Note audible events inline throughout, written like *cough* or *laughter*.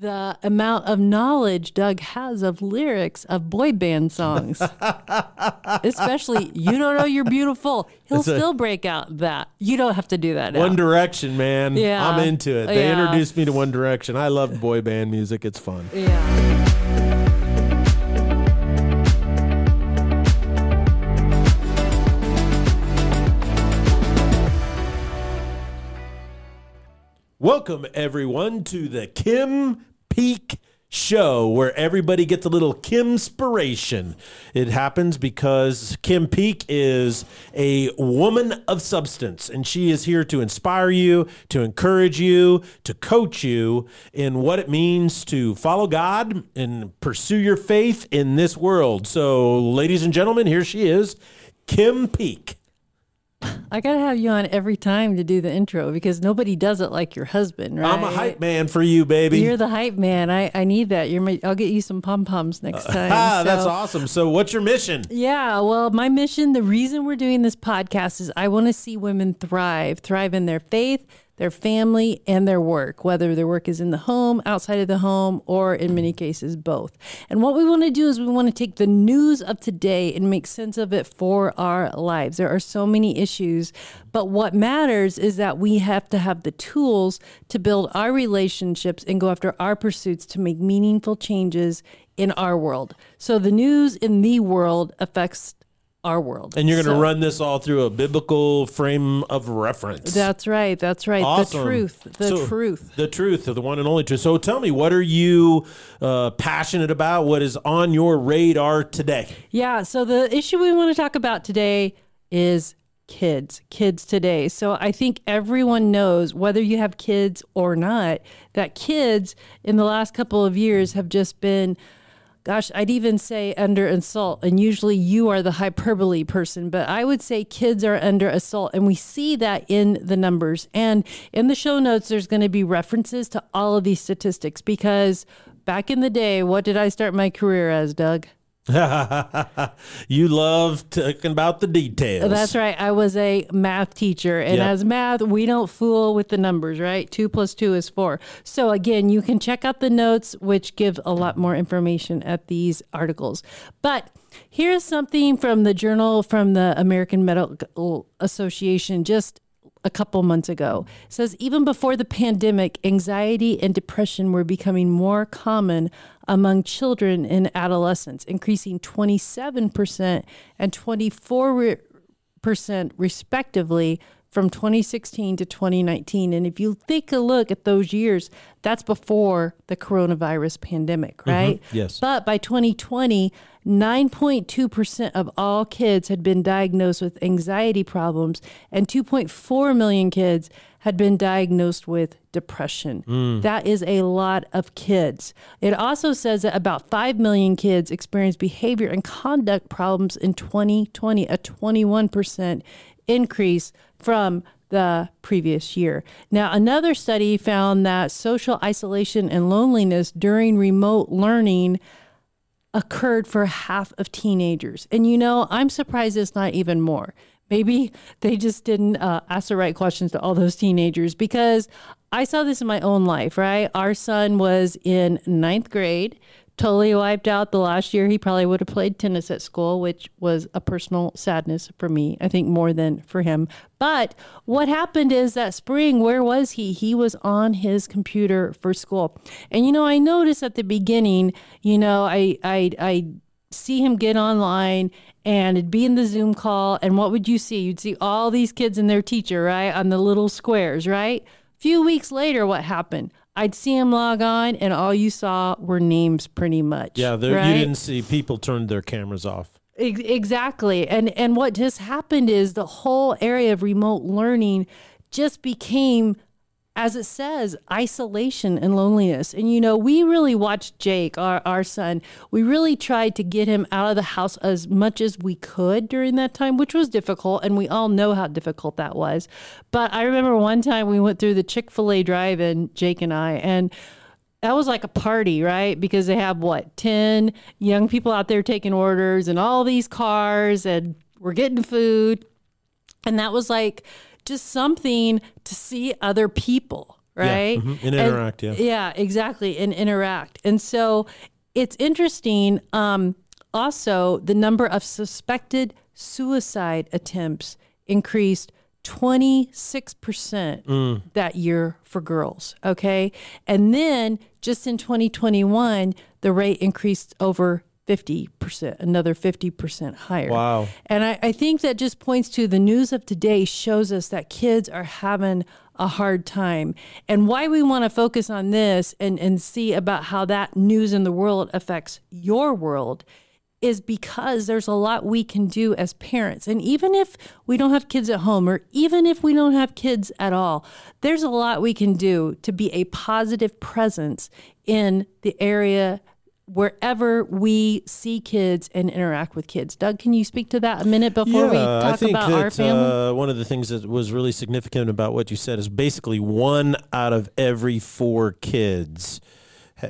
the amount of knowledge Doug has of lyrics of boy band songs. *laughs* Especially, you don't know you're beautiful. He'll It's a- still break out that. You don't have to do that now. One Direction, man. Yeah. I'm into it. They Yeah. introduced me to One Direction. I love boy band music. It's fun. yeah. Welcome, everyone, to the Kim Peak Show, where everybody gets a little Kimspiration. It happens because Kim Peak is a woman of substance, and she is here to inspire you, to encourage you, to coach you in what it means to follow God and pursue your faith in this world. So, ladies and gentlemen, here she is, Kim Peak. I got to have you on every time to do the intro because nobody does it like your husband, right? I'm a hype man for you, baby. You're the hype man. I, I need that. You're my, I'll get you some pom poms next *laughs* time. Ah, that's awesome. So, what's your mission? Yeah, well, my mission, the reason we're doing this podcast is I want to see women thrive, thrive in their faith, their family, and their work, whether their work is in the home, outside of the home, or in many cases, both. And what we want to do is we want to take the news of today and make sense of it for our lives. There are so many issues, but what matters is that we have to have the tools to build our relationships and go after our pursuits to make meaningful changes in our world. So the news in the world affects our world. And you're going to So- run this all through a biblical frame of reference. That's right. That's right. Awesome. The truth. The So, truth. The truth, of the one and only truth. So tell me, what are you uh, passionate about? What is on your radar today? Yeah. So the issue we want to talk about today is kids, kids today. So I think everyone knows, whether you have kids or not, that kids in the last couple of years have just been. Gosh, I'd even say under assault. And usually you are the hyperbole person, but I would say kids are under assault. And we see that in the numbers. And in the show notes, there's going to be references to all of these statistics because back in the day, what did I start my career as, Doug? *laughs* you love talking about the details. That's right. I was a math teacher. And Yep. as math, we don't fool with the numbers, right? Two plus two is four. So again, you can check out the notes, which give a lot more information at these articles. But here's something from the journal from the American Medical Association just a couple months ago. Says even before the pandemic, anxiety and depression were becoming more common among children and adolescents, increasing 27% and 24% respectively from 2016 to 2019. And if you take a look at those years, that's before the coronavirus pandemic, mm-hmm. right? yes. But by 2020, 9.2% of all kids had been diagnosed with anxiety problems, and 2.4 million kids had been diagnosed with depression. Mm. That is a lot of kids. It also says that about 5 million kids experienced behavior and conduct problems in 2020, a 21% increase from the previous year. Now, another study found that social isolation and loneliness during remote learning occurred for half of teenagers. And you know, I'm surprised it's not even more. Maybe *laughs* they just didn't uh, ask the right questions to all those teenagers because I saw this in my own life, right? Our son was in ninth grade, totally wiped out the last year. He probably would have played tennis at school, which was a personal sadness for me, I think more than for him. But what happened is that spring, where was he? He was on his computer for school. And you know, I noticed at the beginning, you know, I I I see him get online and it'd be in the Zoom call. And what would you see? You'd see all these kids and their teacher, right? On the little squares, right? A few weeks later, what happened? I'd see him log on and all you saw were names pretty much. Yeah, there, right? you didn't see people turned their cameras off. Exactly. And and what just happened is the whole area of remote learning just became as it says isolation and loneliness. And you know, we really watched Jake, our our son. We really tried to get him out of the house as much as we could during that time, which was difficult and we all know how difficult that was. But I remember one time we went through the Chick-fil-A drive-in Jake and I and that was like a party, right? Because they have what, 10 young people out there taking orders and all these cars and we're getting food. And that was like just something to see other people, right? mhm, and interact, yeah. Yeah, exactly, and interact. And so it's interesting. Um, also, the number of suspected suicide attempts increased 26% Mm. that year for girls. Okay. And then just in 2021, the rate increased over 50%, another 50% higher. Wow. And I, I think that just points to the news of today shows us that kids are having a hard time. And why we want to focus on this and, and see about how that news in the world affects your world is because there's a lot we can do as parents. And even if we don't have kids at home, or even if we don't have kids at all, there's a lot we can do to be a positive presence in the area wherever we see kids and interact with kids. Doug, can you speak to that a minute before we I talk about that, our family? Uh, one of the things that was really significant about what you said is basically one out of every four kids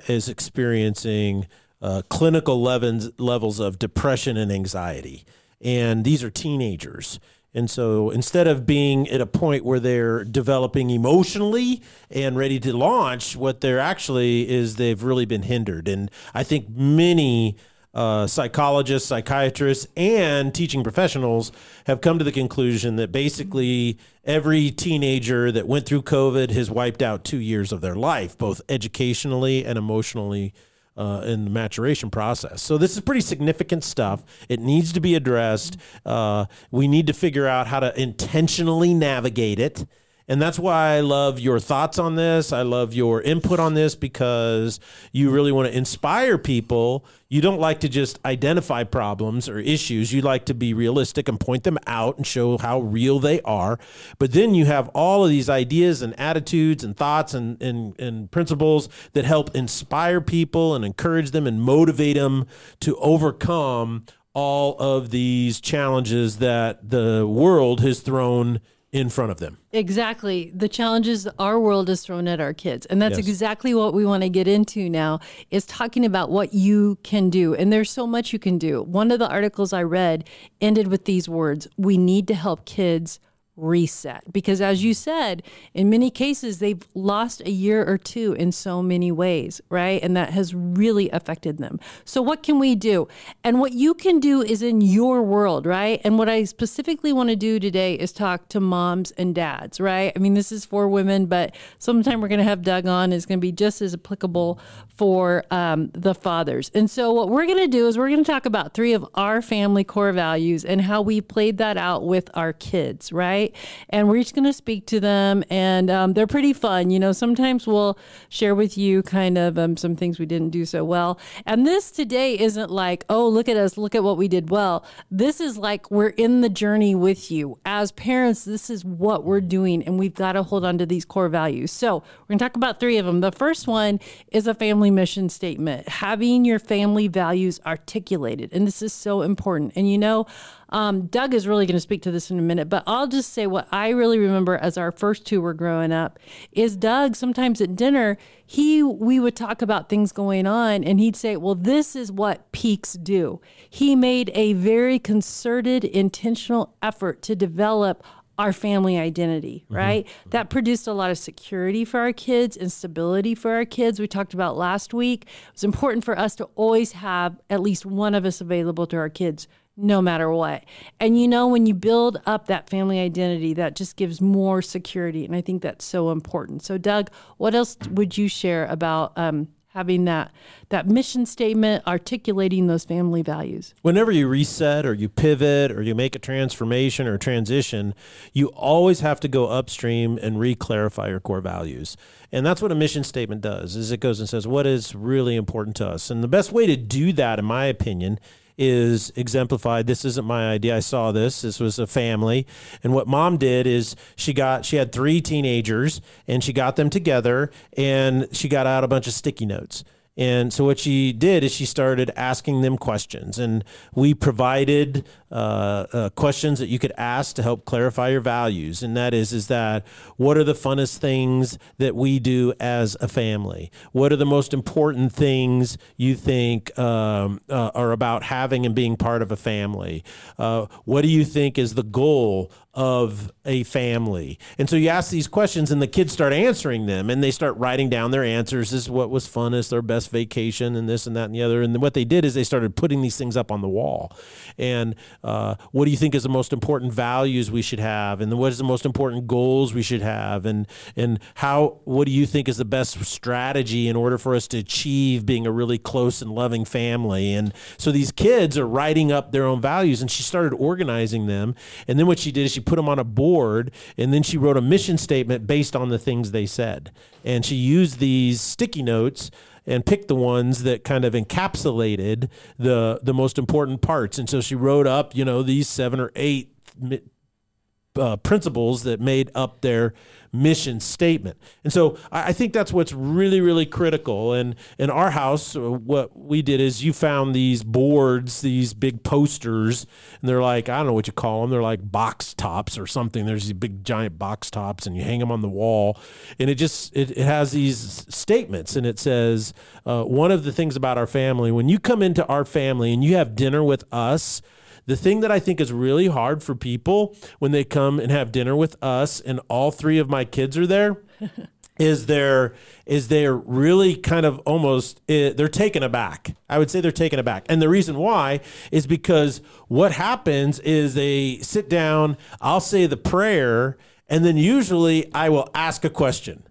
is experiencing uh, clinical levels levels of depression and anxiety, and these are teenagers. And so instead of being at a point where they're developing emotionally and ready to launch, what they're actually is they've really been hindered. And I think many uh, psychologists, psychiatrists, and teaching professionals have come to the conclusion that basically every teenager that went through COVID has wiped out two years of their life, both educationally and emotionally. Uh, in the maturation process. So, this is pretty significant stuff. It needs to be addressed. Uh, we need to figure out how to intentionally navigate it. And that's why I love your thoughts on this. I love your input on this because you really want to inspire people. You don't like to just identify problems or issues. You like to be realistic and point them out and show how real they are. But then you have all of these ideas and attitudes and thoughts and, and, and principles that help inspire people and encourage them and motivate them to overcome all of these challenges that the world has thrown in front of them. Exactly. The challenges our world has thrown at our kids. And that's Yes. exactly what we want to get into now is talking about what you can do. And there's so much you can do. One of the articles I read ended with these words, we need to help kids reset. Because as you said in many cases they've lost a year or two in so many ways right? And that has really affected them. So what can we do? And what you can do is in your world right? And what i specifically want to do today is talk to moms and dads right? I mean this is for women but sometime we're going to have doug on. Is going to be just as applicable for um, the fathers. And so what we're going to do is we're going to talk about three of our family core values and how we played that out with our kids right and we're each going to speak to them and um, they're pretty fun you know? Sometimes we'll share with you kind of um, some things we didn't do so well. And this today isn't like oh look at us look at what we did well. This is like we're in the journey with you. As parents this is what we're doing and we've got to hold on to these core values. So we're going to talk about three of them the first one is a family mission statement. Having your family values articulated and this is so important. And you know um, Doug is really going to speak to this in a minute, but I'll just say what I really remember as our first two were growing up is Doug. Sometimes at dinner, he we would talk about things going on, and he'd say, "Well, this is what peaks do." He made a very concerted, intentional effort to develop our family identity, right? That produced a lot of security for our kids and stability for our kids. We talked about last week. It was important for us to always have at least one of us available to our kids no matter what. And you know, when you build up that family identity, that just gives more security. And I think that's so important. So, Doug, what else would you share about um, having that that mission statement, articulating those family values? Whenever you reset or you pivot or you make a transformation or transition, you always have to go upstream and re-clarify your core values. And that's what a mission statement does. Is it goes and says what is really important to us. And the best way to do that in my opinion is exemplified. This isn't my idea. I saw this. This was a family. And what mom did is she got, she had three teenagers and she got them together and she got out a bunch of sticky notes. And so what she did is she started asking them questions, and we provided uh, uh, questions that you could ask to help clarify your values. And that is, is that what are the funnest things that we do as a family? What are the most important things you think um, uh, are about having and being part of a family? Uh, what do you think is the goal of a family. And so you ask these questions and the kids start answering them and they start writing down their answers. This is what was funnest, their best vacation, and this and that and the other. And what they did is they started putting these things up on the wall. And uh, what do you think is the most important values we should have? And what is the most important goals we should have? And and how what do you think is the best strategy in order for us to achieve being a really close and loving family? And so these kids are writing up their own values and she started organizing them. And then what she did is she put them on a board and then she wrote a mission statement based on the things they said. And she used these sticky notes and picked the ones that kind of encapsulated the the most important parts. And so she wrote up, you know, these seven or eight uh, principles that made up their mission statement. And so I, I think that's what's really, really critical. And in our house, uh, what we did is you found these boards, these big posters, and they're like, I don't know what you call them. They're like box tops or something. There's these big giant box tops, and you hang them on the wall. And it just, it, it has these statements, and it says, uh, one of the things about our family, when you come into our family and you have dinner with us, the thing that I think is really hard for people when they come and have dinner with us and all three of my kids are there *laughs* is they're is they're really kind of almost eh, they're taken aback. I would say they're taken aback. And the reason why is because what happens is they sit down, I'll say the prayer, and then usually I will ask a question.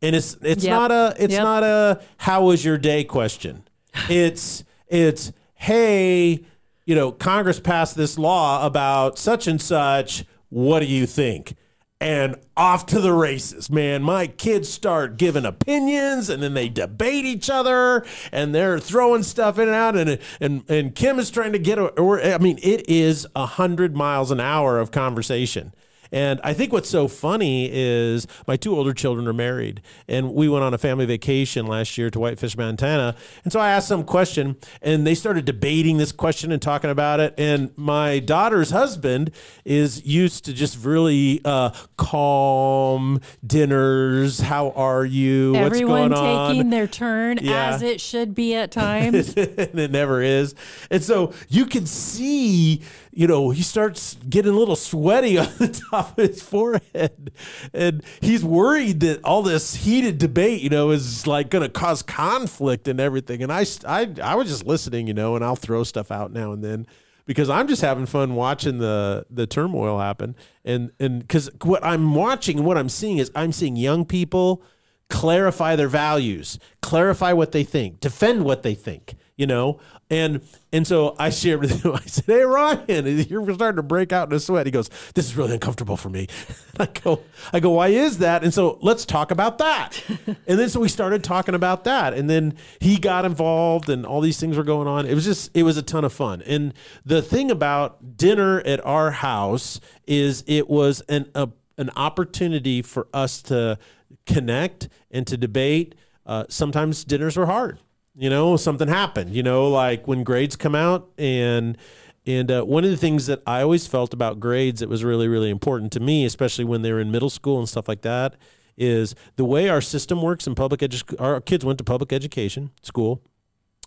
And it's it's Yep. not a it's Yep. not a how was your day question. It's it's hey, you know, Congress passed this law about such and such. What do you think? And off to the races, man. My kids start giving opinions and then they debate each other and they're throwing stuff in and out. And, and, and Kim is trying to get, or, I mean, it is a hundred miles an hour of conversation. And I think what's so funny is my two older children are married, and we went on a family vacation last year to Whitefish, Montana. And so I asked them a question, and they started debating this question and talking about it. And my daughter's husband is used to just really uh, calm dinners. How are you? Everyone What's going on? taking their turn Yeah. as it should be at *laughs* times. and it never is. And so you can see, you know, he starts getting a little sweaty *laughs* on the top of his forehead. And he's worried that all this heated debate, you know, is like going to cause conflict and everything. And I, I, I was just listening, you know, and I'll throw stuff out now and then because I'm just having fun watching the the turmoil happen. And and because what I'm watching and what I'm seeing is I'm seeing young people clarify their values, clarify what they think, defend what they think, you know? And and so I shared with him, *laughs* I said, Hey Ryan, you're starting to break out in a sweat. He goes, This is really uncomfortable for me. *laughs* I go, I go, why is that? And so let's talk about that. *laughs* and then so we started talking about that. And then he got involved and all these things were going on. It was just it was a ton of fun. And the thing about dinner at our house is it was an a, an opportunity for us to connect and to debate. Uh, sometimes dinners were hard. You know, something happened. You know, like when grades come out, and and uh, one of the things that I always felt about grades that was really really important to me, especially when they were in middle school and stuff like that, is the way our system works in public education. Our kids went to public education school,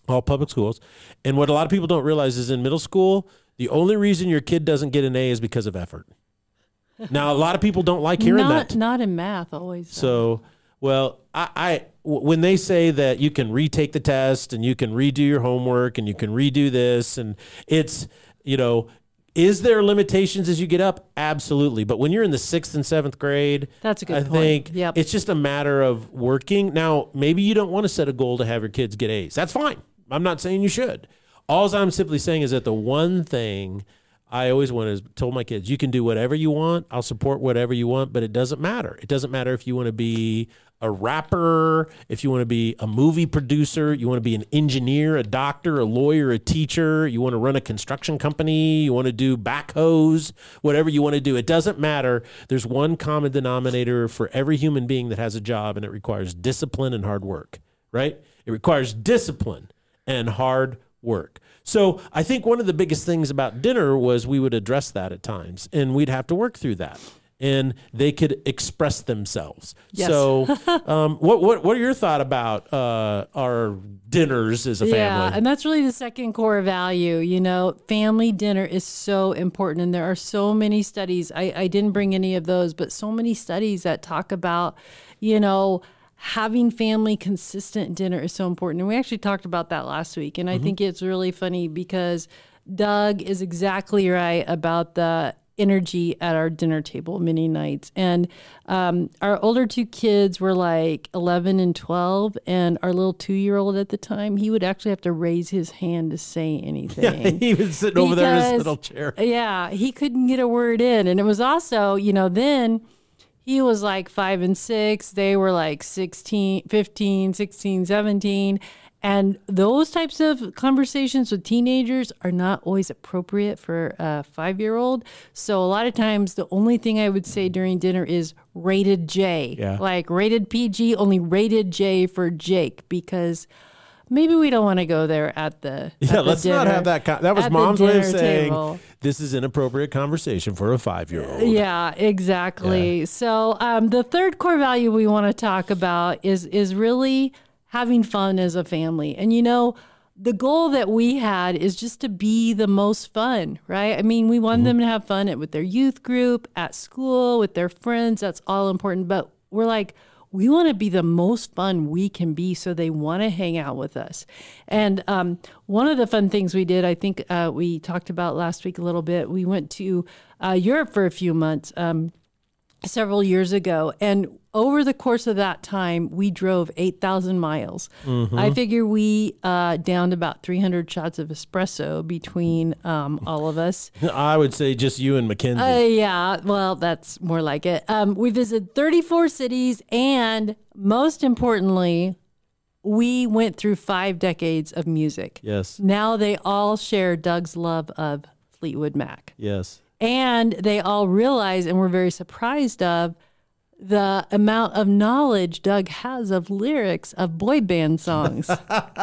all public schools, and what a lot of people don't realize is in middle school, the only reason your kid doesn't get an A is because of effort. Now, a lot of people don't like hearing not, that. not in math always. So, well, I, I when they say that you can retake the test and you can redo your homework and you can redo this and it's you know is there limitations as you get up absolutely but when you're in the sixth and seventh grade That's a good i point. think Yep. it's just a matter of working now maybe you don't want to set a goal to have your kids get a's that's fine i'm not saying you should all i'm simply saying is that the one thing I always want to told my kids, you can do whatever you want. I'll support whatever you want, but it doesn't matter. It doesn't matter if you want to be a rapper, if you want to be a movie producer, you want to be an engineer, a doctor, a lawyer, a teacher, you want to run a construction company, you want to do backhoes, whatever you want to do. It doesn't matter. There's one common denominator for every human being that has a job, and it requires discipline and hard work, right? It requires discipline and hard work. So I think one of the biggest things about dinner was we would address that at times and we'd have to work through that. And they could express themselves. Yes. So, *laughs* um, what what what are your thought about uh, our dinners as a Yeah, family? and that's really the second core value. You know, family dinner is so important, and there are so many studies. I, I didn't bring any of those, but so many studies that talk about, you know, having family consistent dinner is so important. And we actually talked about that last week, and I think it's really funny because Doug is exactly right about the energy at our dinner table many nights. And um, our older two kids were like 11 and 12, and our little two year old at the time, he would actually have to raise his hand to say anything. Yeah, *laughs* he was sitting over there in his little chair. Yeah, he couldn't get a word in. And it was also, you know, then he was like five and six. They were like 16, 15, 16, 17. And those types of conversations with teenagers are not always appropriate for a five year old. So a lot of times, the only thing I would say during dinner is rated J. Yeah. Like rated PG, only rated J for Jake because. Maybe we don't want to go there at the Yeah, at the let's not dinner- have that. Con- that was mom's way of saying table. this is inappropriate conversation for a five year old. Yeah, exactly. So um, the third core value we want to talk about is is really having fun as a family. And you know, the goal that we had is just to be the most fun, right? I mean, we want them to have fun at, with their youth group, at school, with their friends. That's all important. But we're like, we want to be the most fun we can be so they want to hang out with us. And um, one of the fun things we did, I think uh, we talked about last week a little bit, we went to uh, Europe for a few months. Um, several years ago. And over the course of that time, we drove 8,000 miles. I figure we uh, downed about 300 shots of espresso between um, all of us. *laughs* I would say just you and Mackenzie. Uh, yeah, well, that's more like it. Um, we visited 34 cities, and most importantly, we went through five decades of music. yes. Now they all share Doug's love of Fleetwood Mac. Yes. And they all realize and were very surprised of the amount of knowledge Doug has of lyrics of boy band songs.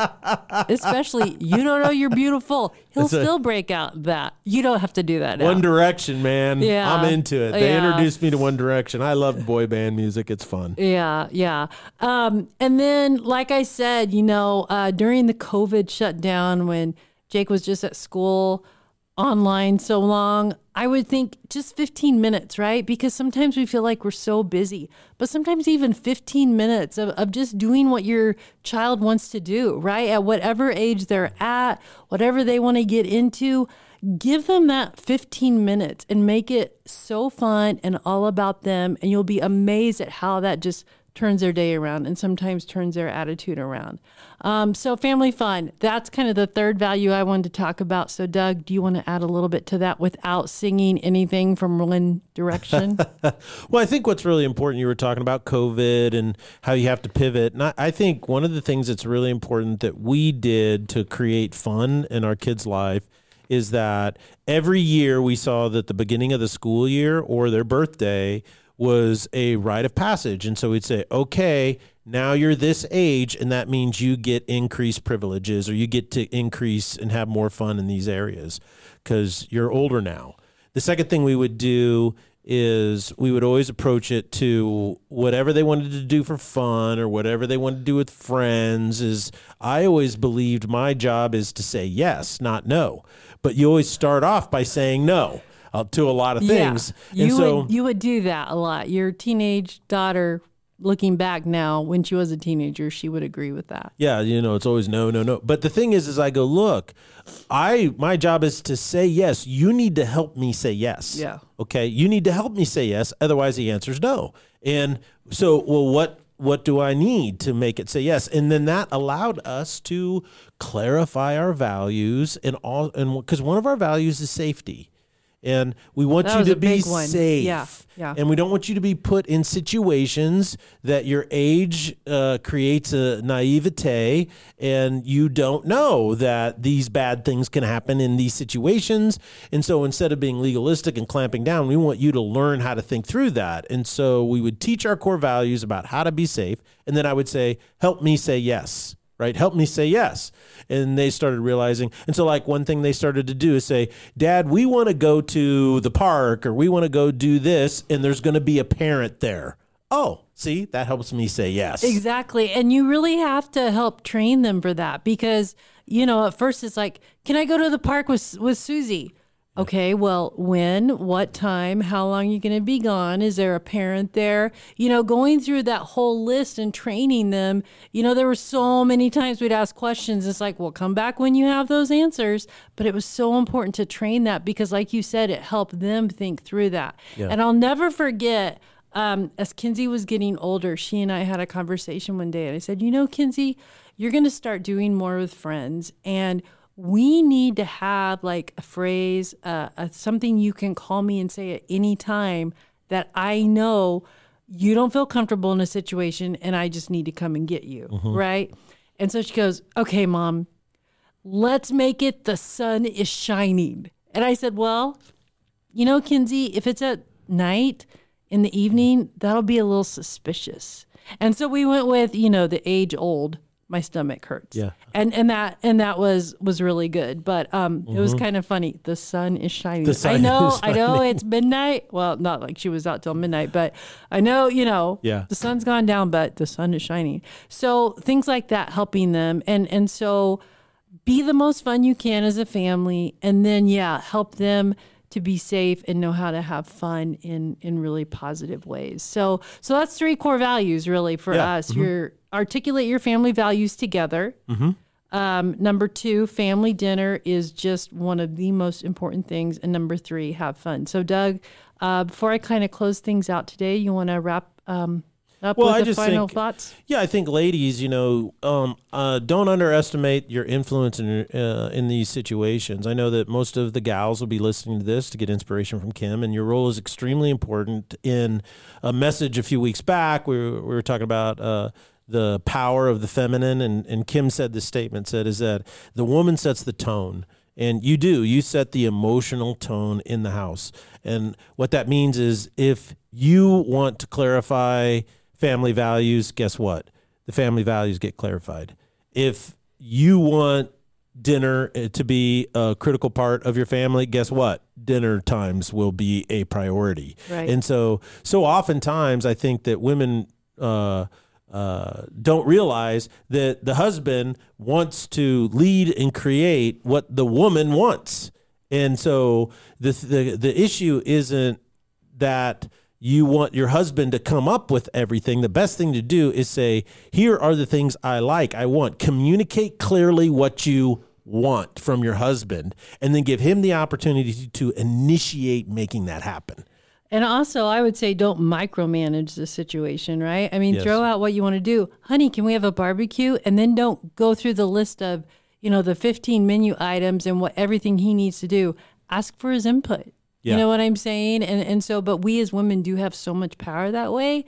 *laughs* Especially, you don't know you're beautiful. He'll It's a- still break out that. You don't have to do that now. One Direction, man. Yeah. I'm into it. They Yeah. introduced me to One Direction. I love boy band music. It's fun. Yeah, yeah. Um, and then, like I said, you know, uh, during the COVID shutdown, when Jake was just at school online so long, I would think just 15 minutes, right? Because sometimes we feel like we're so busy, but sometimes even 15 minutes of, of just doing what your child wants to do, right? At whatever age they're at, whatever they want to get into, give them that 15 minutes and make it so fun and all about them. And you'll be amazed at how that just turns their day around and sometimes turns their attitude around. Um, so, family fun, that's kind of the third value I wanted to talk about. So, Doug, do you want to add a little bit to that without singing anything from One Direction? *laughs* Well, I think what's really important, you were talking about COVID and how you have to pivot. And I, I think one of the things that's really important that we did to create fun in our kids' life is that every year we saw that the beginning of the school year or their birthday was a rite of passage. And so we'd say, okay, now you're this age, and that means you get increased privileges or you get to increase and have more fun in these areas because you're older now. The second thing we would do is we would always approach it to whatever they wanted to do for fun or whatever they wanted to do with friends is I always believed my job is to say yes, not no. But you always start off by saying no uh, to a lot of things. Yeah, and you so would you would do that a lot. Your teenage daughter, looking back now, when she was a teenager, she would agree with that. Yeah, you know, it's always no, no, no. But the thing is, is I go, look, I my job is to say yes. You need to help me say yes. Yeah. Okay. You need to help me say yes. Otherwise, the answer is no. And so, well, what what do I need to make it say yes? And then that allowed us to clarify our values and all, and because one of our values is safety. And we want That you to be safe. Yeah, yeah. And we don't want you to be put in situations that your age uh, creates a naivete and you don't know that these bad things can happen in these situations. And so instead of being legalistic and clamping down, we want you to learn how to think through that. And so we would teach our core values about how to be safe. And then I would say, help me say yes. Right? Help me say yes. And they started realizing. And so, like, one thing they started to do is say, Dad, we want to go to the park or we want to go do this. And there's going to be a parent there. Oh, see, that helps me say yes. Exactly. And you really have to help train them for that because, you know, at first it's like, can I go to the park with, with Susie? Okay, well, when, what time, how long are you going to be gone? Is there a parent there? You know, going through that whole list and training them, you know, there were so many times we'd ask questions. It's like, well, come back when you have those answers. But it was so important to train that because, like you said, it helped them think through that. Yeah. And I'll never forget, um, as Kenzie was getting older, she and I had a conversation one day, and I said, You know, Kenzie, you're going to start doing more with friends. And we need to have like a phrase, uh, uh, something you can call me and say at any time that I know you don't feel comfortable in a situation and I just need to come and get you. Right. And so she goes, Okay, mom, let's make it the sun is shining. And I said, Well, you know, Kenzie, if it's at night in the evening, that'll be a little suspicious. And so we went with, you know, the age old, my stomach hurts. Yeah. And and that and that was was really good. But um it was kind of funny. The sun is shining. Mm-hmm. The sun I know, is I know it's midnight. Well, not like she was out till midnight, but I know, you know, Yeah. the sun's gone down, but the sun is shining. So things like that helping them. And and so be the most fun you can as a family and then yeah help them to be safe and know how to have fun in in really positive ways. So so that's three core values really for Yeah. us. your articulate your family values together. Um, number two family dinner is just one of the most important things. And number three have fun. So doug uh, before i kind of close things out today you want to wrap um, up Well, with I the just final think- thoughts Yeah, I think ladies, you know, um, uh, don't underestimate your influence in uh, in these situations. I know that most of the gals will be listening to this to get inspiration from Kim, and your role is extremely important. In a message a few weeks back, we were, we were talking about. Uh, the power of the feminine, and, and Kim said this statement said is that the woman sets the tone, and you do you set the emotional tone in the house, and what that means is if you want to clarify family values, guess what? The family values get clarified. If you want dinner uh, to be a critical part of your family, guess what? Dinner times will be a priority. Right. And so, so oftentimes, I think that women uh, uh, don't realize that the husband wants to lead and create what the woman wants. And so, the the the issue isn't that you want your husband to come up with everything, the best thing to do is say, Here are the things I like, I want. Communicate clearly what you want from your husband, and then give him the opportunity to initiate making that happen. And also, I would say don't micromanage the situation, right? I mean, Yes. throw out what you want to do. Honey, can we have a barbecue? And then don't go through the list of, you know, the 15 menu items and what everything he needs to do. Ask for his input. Yeah. You know what I'm saying? And and so, but we as women do have so much power that way.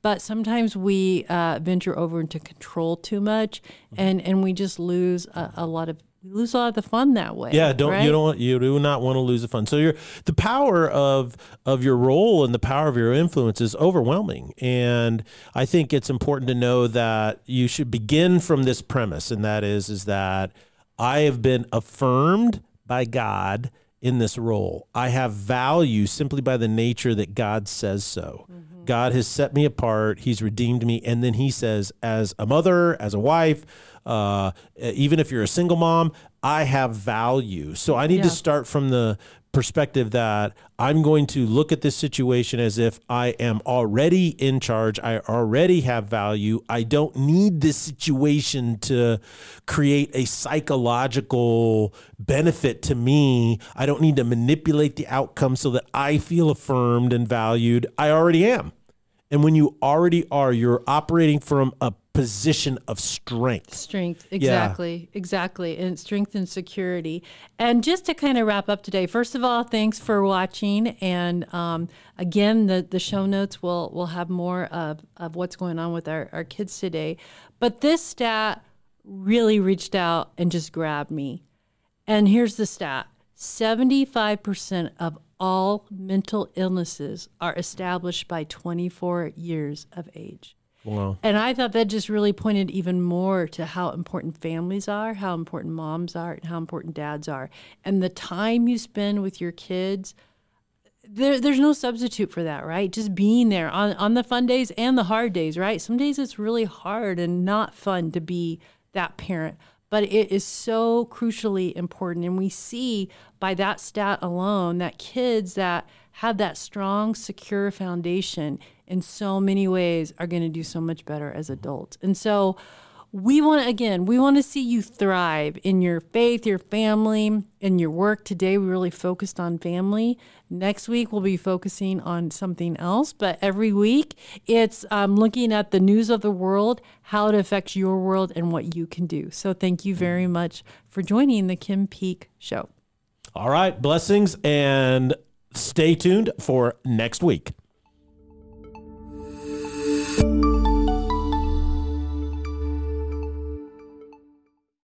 But sometimes we uh, venture over into control too much, Mm-hmm. and and we just lose a, a lot of we lose a lot of the fun that way. Yeah, don't right? you don't you do not want to lose the fun. So your the power of of your role and the power of your influence is overwhelming, and I think it's important to know that you should begin from this premise, and that is is that I have been affirmed by God in this role. I have value simply by the nature that God says so. God has set me apart. He's redeemed me. And then he says, as a mother, as a wife, uh, even if you're a single mom, I have value. So I need to start from the perspective that I'm going to look at this situation as if I am already in charge. I already have value. I don't need this situation to create a psychological benefit to me. I don't need to manipulate the outcome so that I feel affirmed and valued. I already am. And when you already are, you're operating from a position of strength. Strength, exactly, exactly, and strength and security. And just to kind of wrap up today, first of all, thanks for watching. And um, again, the the show notes will will have more of of what's going on with our our kids today. But this stat really reached out and just grabbed me. And here's the stat: seventy five percent of all mental illnesses are established by 24 years of age. Wow. And I thought that just really pointed even more to how important families are, how important moms are, and how important dads are. And the time you spend with your kids, there, there's no substitute for that, right? Just being there on, on the fun days and the hard days, right? Some days it's really hard and not fun to be that parent, but it is so crucially important. And we see by that stat alone that kids that have that strong, secure foundation in so many ways are going to do so much better as adults. And so we want to, again, we want to see you thrive in your faith, your family, and your work. Today, we really focused on family. Next week, we'll be focusing on something else. But every week, it's um, looking at the news of the world, how it affects your world, and what you can do. So, thank you very much for joining the Kim Peek Show. All right. Blessings and stay tuned for next week.